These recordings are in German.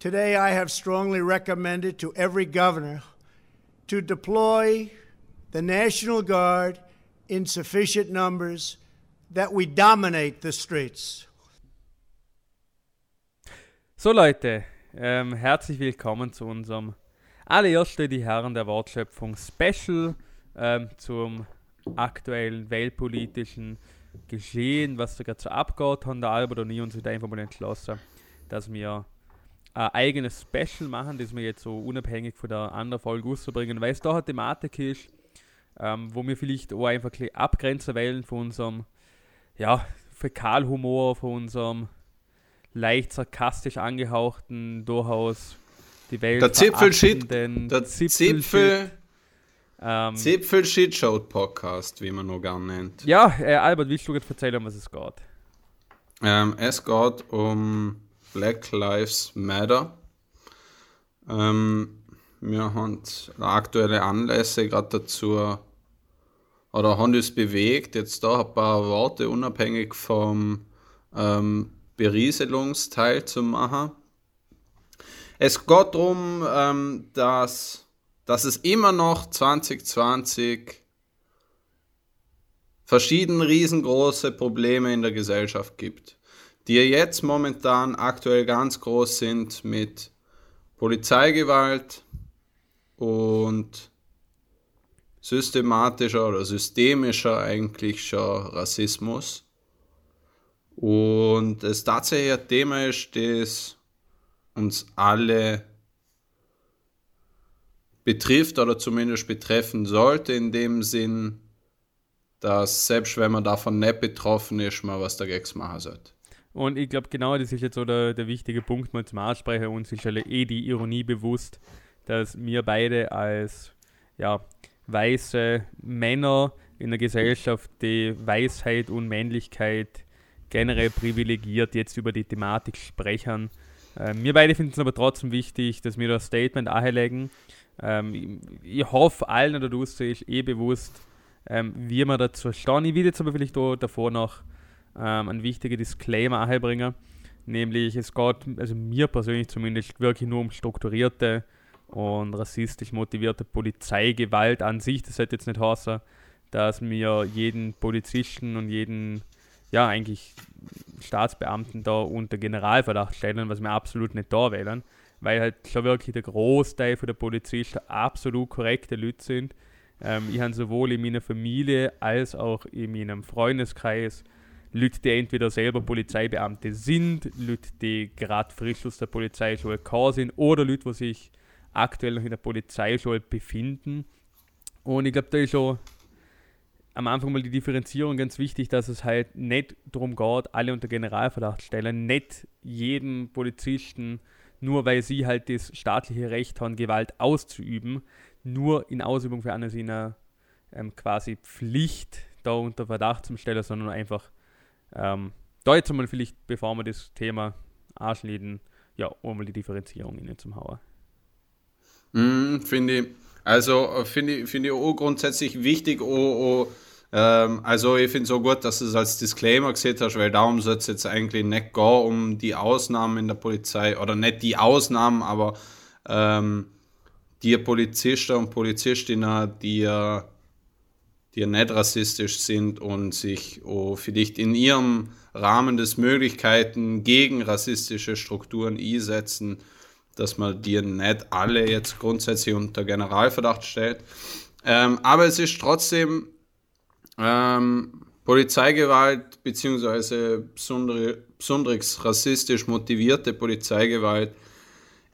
Today, I have strongly recommended to every governor to deploy the National Guard in sufficient numbers that we dominate the streets. So Leute, ähm, herzlich willkommen zu unserem allerersten Die Herren der Wortschöpfung Special ähm, zum aktuellen weltpolitischen Geschehen, was da gerade so abgeht, haben der Albert und ich uns wieder einfach mal entschlossen, dass wir ein eigenes Special machen, das wir jetzt so unabhängig von der anderen Folge rauszubringen, weil es da eine Thematik ist, ähm, wo wir vielleicht auch einfach ein abgrenzen wollen von unserem ja, Fäkalhumor, von unserem leicht sarkastisch angehauchten, durchaus die Welt Der Zipfel-Shit, der Zipfel, ähm, Zipfel Shit Show Podcast, wie man noch gern nennt. Ja, äh, Albert, willst du jetzt erzählen, um was es geht? Ähm, es geht um Black Lives Matter. Ähm, wir haben aktuelle Anlässe gerade dazu oder haben uns bewegt, jetzt da ein paar Worte unabhängig vom ähm, Berieselungsteil zu machen. Es geht darum, ähm, dass, dass es immer noch 2020 verschiedene riesengroße Probleme in der Gesellschaft gibt die jetzt momentan aktuell ganz groß sind mit Polizeigewalt und systematischer oder systemischer eigentlich schon Rassismus. Und es tatsächlich ein Thema ist, das uns alle betrifft oder zumindest betreffen sollte, in dem Sinn, dass selbst wenn man davon nicht betroffen ist, man was dagegen machen sollte. Und ich glaube, genau das ist jetzt so der, der wichtige Punkt mal zum Aussprechen. Uns ist alle eh die Ironie bewusst, dass wir beide als ja, weiße Männer in der Gesellschaft die Weisheit und Männlichkeit generell privilegiert jetzt über die Thematik sprechen. Ähm, wir beide finden es aber trotzdem wichtig, dass wir das Statement anlegen. Ähm, ich, ich hoffe, allen da draußen ist eh bewusst, ähm, wie man dazu stehen. Ich will jetzt aber vielleicht davor noch ähm, ein wichtiger Disclaimer einbringen. Nämlich, es geht, also mir persönlich zumindest, wirklich nur um strukturierte und rassistisch motivierte Polizeigewalt an sich. Das hätte jetzt nicht heißen, dass wir jeden Polizisten und jeden, ja, eigentlich Staatsbeamten da unter Generalverdacht stellen, was wir absolut nicht da wählen, weil halt schon wirklich der Großteil der Polizisten absolut korrekte Leute sind. Ähm, ich habe sowohl in meiner Familie als auch in meinem Freundeskreis Leute, die entweder selber Polizeibeamte sind, Leute, die gerade frisch aus der Polizeischule gekommen sind oder Leute, die sich aktuell noch in der Polizeischule befinden. Und ich glaube, da ist schon am Anfang mal die Differenzierung ganz wichtig, dass es halt nicht darum geht, alle unter Generalverdacht stellen, nicht jedem Polizisten, nur weil sie halt das staatliche Recht haben, Gewalt auszuüben, nur in Ausübung für eine seiner ähm, quasi Pflicht da unter Verdacht zu stellen, sondern einfach ähm, da jetzt einmal vielleicht, bevor wir das Thema anschneiden, ja, einmal die Differenzierung innen zum Hauen. Mm, finde ich, also finde ich, find ich auch grundsätzlich wichtig, auch, auch ähm, also ich finde es so gut, dass du es als Disclaimer gesehen hast, weil darum soll es jetzt eigentlich nicht gehen um die Ausnahmen in der Polizei, oder nicht die Ausnahmen, aber ähm, die Polizisten und Polizistinnen, die die nicht rassistisch sind und sich oh, vielleicht in ihrem Rahmen des Möglichkeiten gegen rassistische Strukturen einsetzen, dass man die nicht alle jetzt grundsätzlich unter Generalverdacht stellt. Ähm, aber es ist trotzdem ähm, Polizeigewalt besondere, besonders rassistisch motivierte Polizeigewalt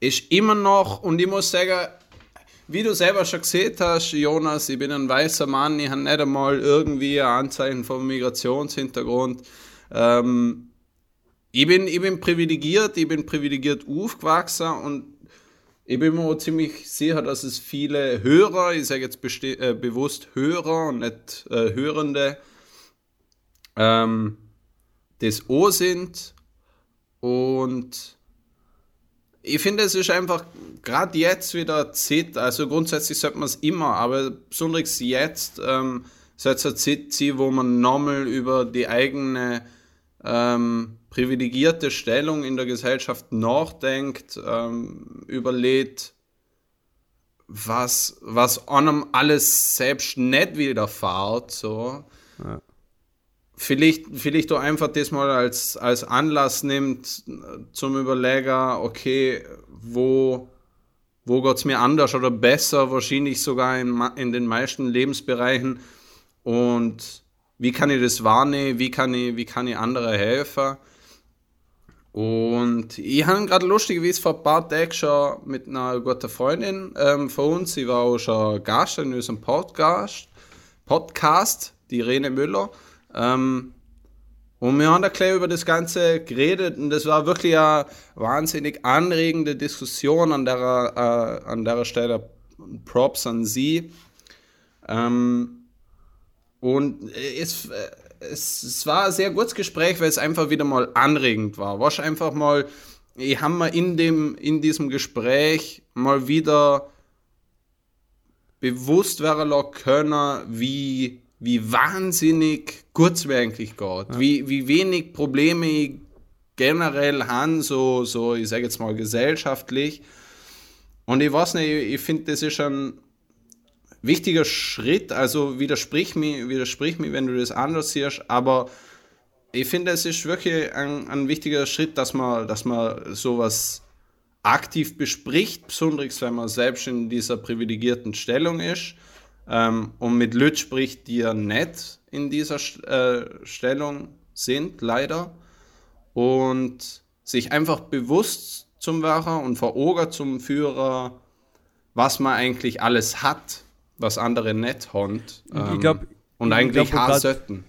ist immer noch, und ich muss sagen, wie du selber schon gesehen hast, Jonas, ich bin ein weißer Mann, ich habe nicht einmal irgendwie ein Anzeichen vom Migrationshintergrund. Ähm, ich, bin, ich bin privilegiert, ich bin privilegiert aufgewachsen und ich bin mir ziemlich sicher, dass es viele Hörer, ich sage jetzt äh, bewusst Hörer und nicht äh, Hörende, ähm, das O sind und ich finde, es ist einfach gerade jetzt wieder Zeit, also grundsätzlich sollte man es immer, aber besonders jetzt ähm, sollte es eine Zeit sein, wo man nochmal über die eigene ähm, privilegierte Stellung in der Gesellschaft nachdenkt, ähm, überlegt, was, was einem alles selbst nicht widerfahrt, so. Ja. Vielleicht, vielleicht doch einfach das mal als, als Anlass nimmt zum Überleger, okay, wo, wo geht es mir anders oder besser, wahrscheinlich sogar in, in den meisten Lebensbereichen und wie kann ich das wahrnehmen, wie kann ich, wie kann ich andere helfen. Und ich habe gerade lustig, wie es vor ein paar Tagen schon mit einer guten Freundin ähm, von uns, sie war auch schon Gast in unserem Podcast, Podcast die Rene Müller. Ähm, und wir haben da gleich über das Ganze geredet und das war wirklich eine wahnsinnig anregende Diskussion an der, äh, an der Stelle. Props an sie. Ähm, und es, es, es war ein sehr gutes Gespräch, weil es einfach wieder mal anregend war. Wasch einfach mal, ich habe mir in, in diesem Gespräch mal wieder bewusst werden können, wie, wie wahnsinnig gut es mir eigentlich geht. Ja. Wie, wie wenig Probleme ich generell habe, so, so ich sage jetzt mal gesellschaftlich. Und ich weiß nicht, ich, ich finde, das ist ein wichtiger Schritt. Also widersprich mir, widersprich mir, wenn du das anders siehst, aber ich finde, es ist wirklich ein, ein wichtiger Schritt, dass man, dass man sowas aktiv bespricht, besonders wenn man selbst in dieser privilegierten Stellung ist ähm, und mit Leuten spricht, die ja nicht in dieser äh, Stellung sind, leider. Und sich einfach bewusst zum Wärer und vor Augen zum Führer, was man eigentlich alles hat was andere nicht haben. Ähm, ich glaube, und eigentlich haben sollten.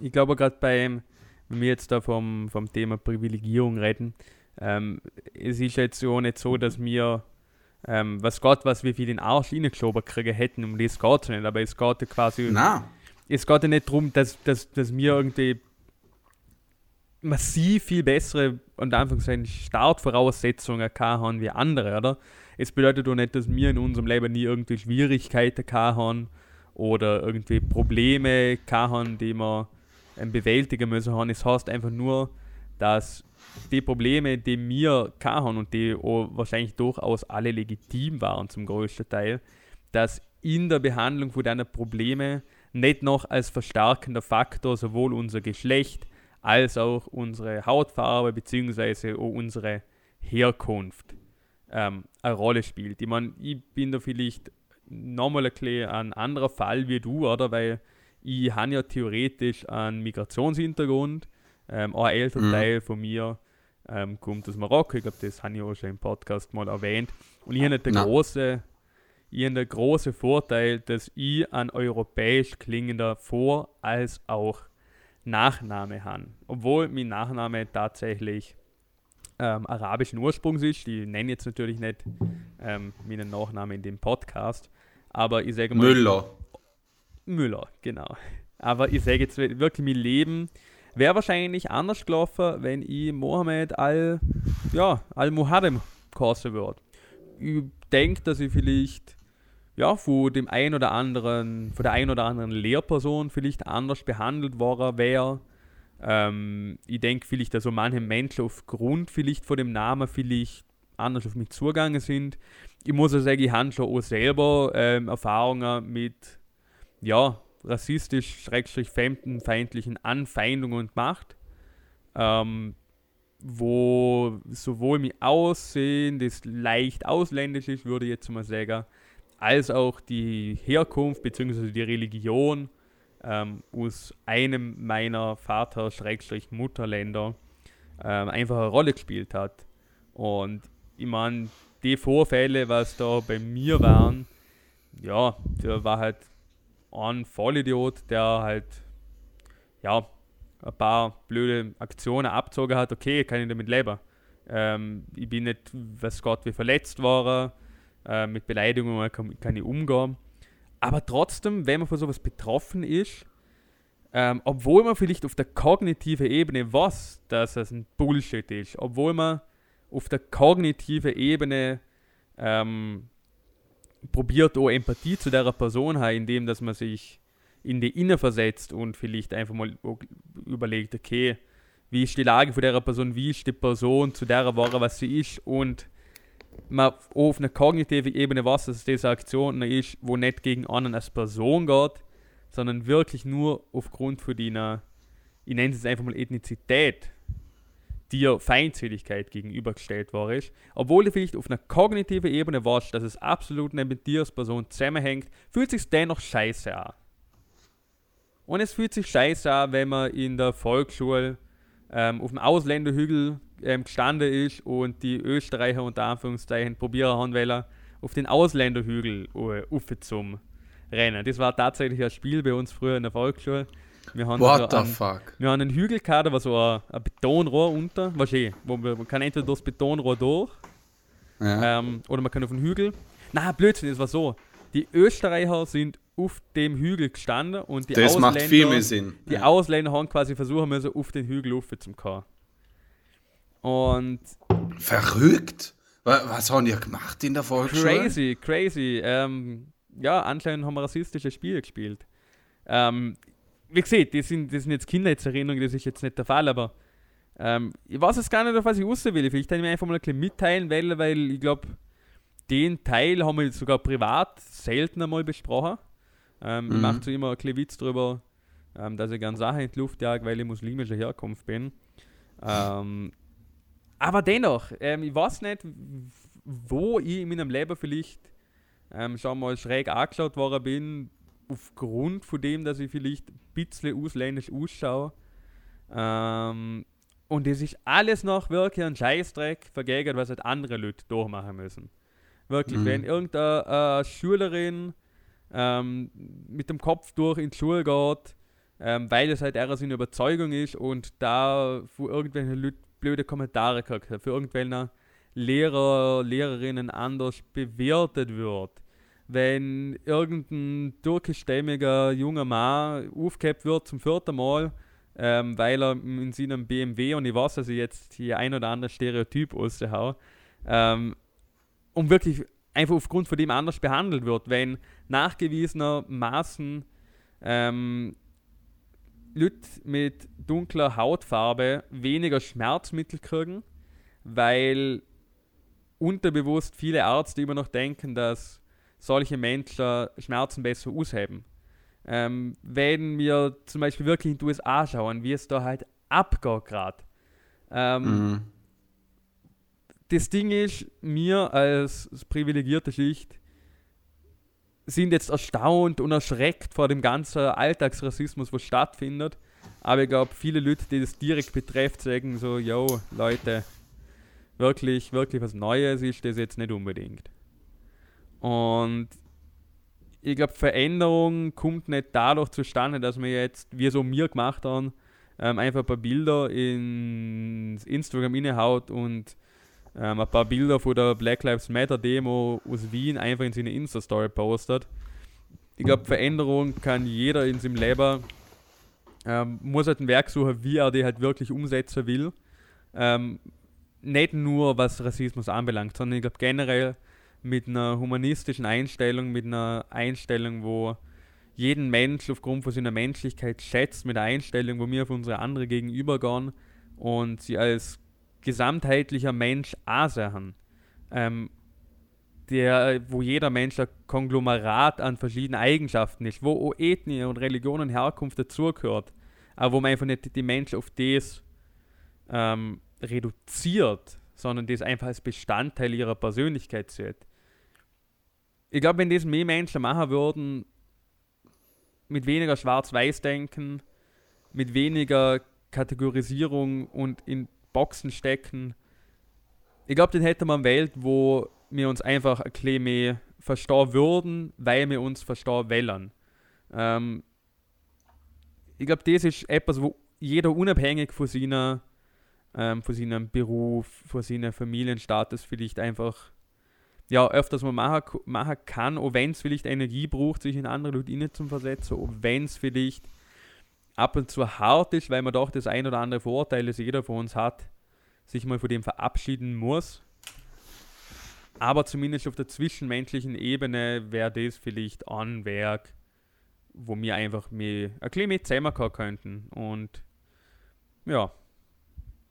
Ich glaube gerade beim, wenn wir jetzt da vom, vom Thema Privilegierung reden, ähm, es ist jetzt so nicht so, dass wir, ähm, was Gott, was wir für den Arsch reingeschoben kriegen hätten, um das geht es nicht, aber es geht ja quasi. Nein. Es geht ja nicht darum, dass, dass, dass wir irgendwie massiv viel bessere und Anführungszeichen Startvoraussetzungen haben wie andere, oder? Es bedeutet auch nicht, dass wir in unserem Leben nie irgendwie Schwierigkeiten haben oder irgendwie Probleme haben, die wir ähm, bewältigen müssen haben. Es heißt einfach nur, dass die Probleme, die wir haben und die wahrscheinlich durchaus alle legitim waren zum größten Teil, dass in der Behandlung von deiner Probleme nicht noch als verstärkender Faktor sowohl unser Geschlecht als auch unsere Hautfarbe bzw. unsere Herkunft ähm, eine Rolle spielt. Ich meine, ich bin da vielleicht nochmal ein, ein anderer Fall wie du, oder? Weil ich habe ja theoretisch einen Migrationshintergrund. Ähm, ein älterer mhm. Teil von mir ähm, kommt aus Marokko. Ich glaube, das habe ich auch schon im Podcast mal erwähnt. Und ich habe den großen ich habe den großen Vorteil, dass ich ein europäisch klingender Vor- als auch Nachname habe. Obwohl mein Nachname tatsächlich ähm, arabischen Ursprungs ist. Die nennen jetzt natürlich nicht ähm, meinen Nachnamen in dem Podcast, aber ich sage mal. Müller. Müller, genau. Aber ich sage jetzt wirklich, mein Leben wäre wahrscheinlich anders gelaufen, wenn ich Mohammed al, ja, al-Muharrem kosten würde. Ich denke, dass ich vielleicht ja, von dem ein oder anderen, von der ein oder anderen Lehrperson vielleicht anders behandelt worden wäre ähm, ich denke vielleicht, dass so manche Menschen aufgrund vielleicht von dem Namen vielleicht anders auf mich zugegangen sind. Ich muss auch sagen, ich habe schon auch selber ähm, Erfahrungen mit ja, rassistisch, schrägstrich fremdenfeindlichen Anfeindungen gemacht. Ähm, wo sowohl mein Aussehen, das leicht ausländisch ist, würde ich jetzt mal sagen, als auch die Herkunft bzw. die Religion ähm, aus einem meiner Vater-Mutterländer ähm, einfach eine Rolle gespielt hat. Und ich meine, die Vorfälle, was da bei mir waren, ja, der war halt ein Vollidiot, der halt, ja, ein paar blöde Aktionen abzogen hat, okay, kann ich damit leben. Ähm, ich bin nicht, was Gott wie verletzt war, äh, mit Beleidigungen kann, kann ich umgehen. Aber trotzdem, wenn man von sowas betroffen ist, ähm, obwohl man vielleicht auf der kognitiven Ebene weiß, dass es ein Bullshit ist, obwohl man auf der kognitiven Ebene ähm, probiert, auch Empathie zu der Person hat, indem dass man sich in die Inne versetzt und vielleicht einfach mal überlegt, okay, wie ist die Lage von der Person, wie ist die Person zu der Woche, was sie ist? Und man auf einer kognitiven Ebene weiß, dass es diese Aktion ist, wo nicht gegen einen als Person geht, sondern wirklich nur aufgrund von deiner, ich nenne es einfach mal Ethnizität, dir Feindseligkeit gegenübergestellt war ist, obwohl du vielleicht auf einer kognitiven Ebene weißt, dass es absolut nicht mit dir als Person zusammenhängt, fühlt sich dennoch scheiße an. Und es fühlt sich scheiße an, wenn man in der Volksschule ähm, auf dem Ausländerhügel ähm, gestanden ist und die Österreicher unter Anführungszeichen probieren haben auf den Ausländerhügel uh, zum Rennen. Das war tatsächlich ein Spiel bei uns früher in der Volksschule. Wir haben What so the fuck? Wir haben einen Hügel gehabt, da war so ein, ein Betonrohr unter, was eh, wo man, kann entweder durchs Betonrohr durch ja. ähm, oder man kann auf den Hügel. Na, Blödsinn, das war so. Die Österreicher sind auf dem Hügel gestanden und die das Ausländer, macht viel mehr Sinn. Die ja. Ausländer haben quasi versucht, müssen, auf den Hügel rauf zu kommen. Und. Verrückt! Was haben die gemacht in der Volksschule? Crazy, crazy. Ähm, ja, anscheinend haben wir rassistische Spiele gespielt. Ähm, wie gesagt, das sind, das sind jetzt Kindheitserinnerungen, das ist jetzt nicht der Fall, aber ähm, ich weiß es gar nicht, auf was ich raus will. Vielleicht kann ich mir einfach mal ein bisschen mitteilen, weil, weil ich glaube, den Teil haben wir sogar privat selten einmal besprochen. Ähm, mhm. Ich mache so immer ein bisschen Witz drüber, ähm, dass ich gerne Sachen in die Luft jage, weil ich muslimischer Herkunft bin. Ähm, aber dennoch, ähm, ich weiß nicht, wo ich in meinem Leben vielleicht ähm, schon mal schräg angeschaut worden bin, aufgrund von dem, dass ich vielleicht ein bisschen ausländisch ausschaue. Ähm, und es ist alles noch wirklich ein Scheißdreck vergegen, was halt andere Leute durchmachen müssen. Wirklich, mhm. wenn irgendeine äh, Schülerin ähm, mit dem Kopf durch in die Schule geht, ähm, weil es halt eher seine Überzeugung ist und da für irgendwelche Leute blöde Kommentare kriegt, für irgendwelche Lehrer, Lehrerinnen anders bewertet wird. Wenn irgendein türkischstämmiger junger Mann aufgehabt wird zum vierten Mal, ähm, weil er in seinem BMW, und ich weiß, dass ich jetzt hier ein oder andere Stereotyp aushau, ähm, um wirklich einfach aufgrund von dem anders behandelt wird, wenn nachgewiesenermaßen ähm, Leute mit dunkler Hautfarbe weniger Schmerzmittel kriegen, weil unterbewusst viele Ärzte immer noch denken, dass solche Menschen Schmerzen besser ausheben. Ähm, wenn wir zum Beispiel wirklich in die USA schauen, wie es da halt abgeht gerade. Ähm, mhm. Das Ding ist, mir als privilegierte Schicht sind jetzt erstaunt und erschreckt vor dem ganzen Alltagsrassismus, was stattfindet. Aber ich glaube, viele Leute, die das direkt betrifft, sagen so, yo, Leute, wirklich, wirklich was Neues ist das jetzt nicht unbedingt. Und ich glaube, Veränderung kommt nicht dadurch zustande, dass wir jetzt, wie so mir gemacht haben, ähm, einfach ein paar Bilder ins Instagram innehaut und ähm, ein paar Bilder von der Black Lives Matter Demo aus Wien einfach in seine Insta-Story postet. Ich glaube, Veränderung kann jeder in seinem Leben, ähm, muss halt ein Werk suchen, wie er die halt wirklich umsetzen will. Ähm, nicht nur was Rassismus anbelangt, sondern ich glaube generell mit einer humanistischen Einstellung, mit einer Einstellung, wo jeden Mensch aufgrund von seiner Menschlichkeit schätzt, mit einer Einstellung, wo wir auf unsere andere gegenübergehen und sie als gesamtheitlicher Mensch ansehen. Ähm, der, wo jeder Mensch ein Konglomerat an verschiedenen Eigenschaften ist, wo auch Ethnie und Religion und Herkunft dazugehört, aber wo man einfach nicht die Menschen auf das ähm, reduziert, sondern das einfach als Bestandteil ihrer Persönlichkeit sieht. Ich glaube, wenn das mehr Menschen machen würden, mit weniger Schwarz-Weiß-Denken, mit weniger Kategorisierung und in Boxen stecken. Ich glaube, den hätte man Welt, wo wir uns einfach ein bisschen mehr verstehen würden, weil wir uns verstehen wollen. Ähm, ich glaube, das ist etwas, wo jeder unabhängig von, seiner, ähm, von seinem Beruf, von seinem Familienstatus vielleicht einfach ja, öfters mal machen, machen kann, auch wenn es vielleicht Energie braucht, sich in andere Leute zu versetzen, auch wenn es vielleicht ab und zu hart ist, weil man doch das ein oder andere Vorurteil, das jeder von uns hat, sich mal von dem verabschieden muss. Aber zumindest auf der zwischenmenschlichen Ebene wäre das vielleicht ein Werk, wo wir einfach mehr, ein bisschen mehr zusammenkommen könnten. Und ja,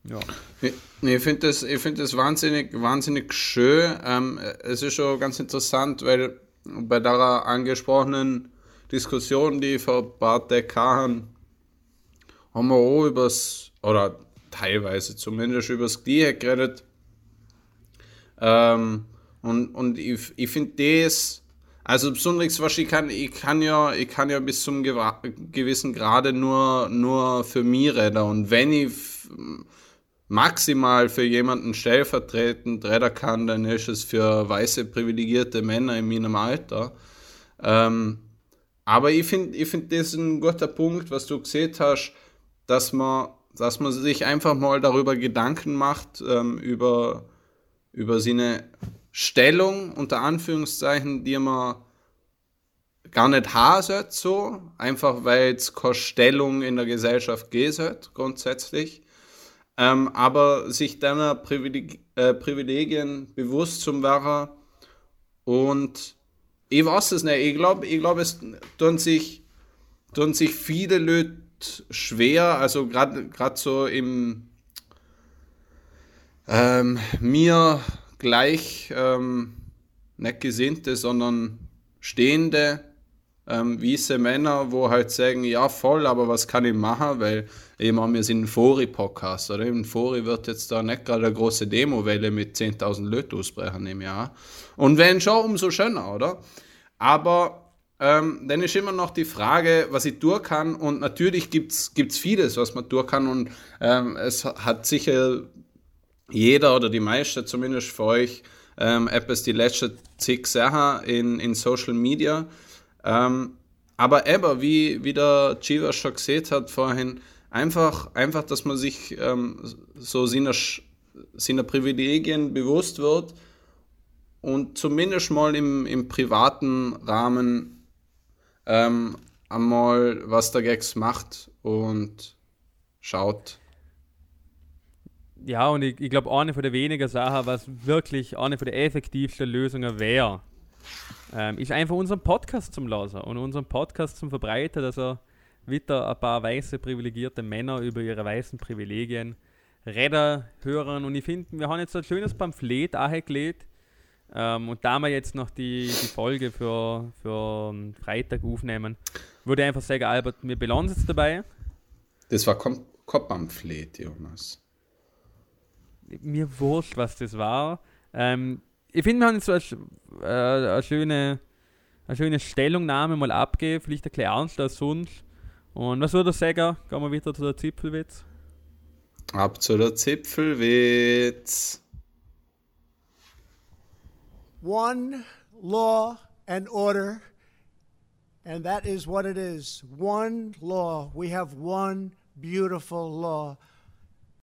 Ja. Ich, ich finde das, find das wahnsinnig, wahnsinnig schön. Ähm, es ist schon ganz interessant, weil bei der angesprochenen Diskussion, die vor paar Tagen haben, wir auch übers, oder teilweise zumindest übers Gleiche geredet. Ähm, und, und ich, ich finde das, also besonders was ich kann, ich kann ja, ich kann ja bis zum gewissen Grade nur, nur für mich reden. Und wenn ich maximal für jemanden stellvertretend reden kann, dann ist es für weiße privilegierte Männer in meinem Alter. Ähm, aber ich finde, ich find das ein guter Punkt, was du gesehen hast, dass man, dass man sich einfach mal darüber Gedanken macht, ähm, über, über seine Stellung, unter Anführungszeichen, die man gar nicht haben so, einfach weil es keine Stellung in der Gesellschaft geben grundsätzlich ähm, aber sich deiner Privileg äh, Privilegien bewusst zum werden und ich weiß es nicht, ich glaube, ich glaub, es tun sich, tun sich viele Leute schwer, also gerade so im ähm, mir gleich ähm, nicht Gesinnte, sondern Stehende, ähm, weiße Männer, wo halt sagen, ja voll, aber was kann ich machen, weil ich meine, wir sind ein Fori-Podcast, oder? Im Fori wird jetzt da nicht gerade eine große Demo-Welle mit 10.000 Leuten ausbrechen im Jahr. Und wenn schon, umso schöner, oder? Aber ähm, dann ist immer noch die Frage, was ich tun kann. Und natürlich gibt es vieles, was man tun kann. Und ähm, es hat sicher jeder oder die meisten zumindest für euch ähm, etwas die letzten zig Sachen in, in Social Media. Ähm, aber eben, wie, wie der Chiva schon gesehen hat vorhin, Einfach, einfach dass man sich ähm, so seiner, seiner Privilegien bewusst wird und zumindest mal im, im privaten Rahmen ähm, einmal was der Gags macht und schaut. Ja, und ich, ich glaube, eine von der wenigen Sachen, was wirklich eine von der effektivsten Lösungen wäre, ähm, ist einfach unseren Podcast zum Lassen und unseren Podcast zum Verbreiten, dass er wieder ein paar weiße privilegierte Männer über ihre weißen Privilegien reden hören. Und ich finde, wir haben jetzt ein schönes Pamphlet angelegt. Ähm, und da wir jetzt noch die, die Folge für, für Freitag aufnehmen, würde ich einfach sagen, Albert, wir belohnen jetzt dabei. Das war kein Pamphlet, Jonas. Mir wurscht, was das war. Ähm, ich finde, wir haben jetzt so eine, äh, eine, schöne, eine schöne Stellungnahme mal abgegeben, vielleicht ein bisschen ernster als sonst. Und was würde ich sagen? Gehen wir wieder zu der Zipfelwitz. Ab zu der Zipfelwitz. One law and order, and that is what it is. One law. We have one beautiful law.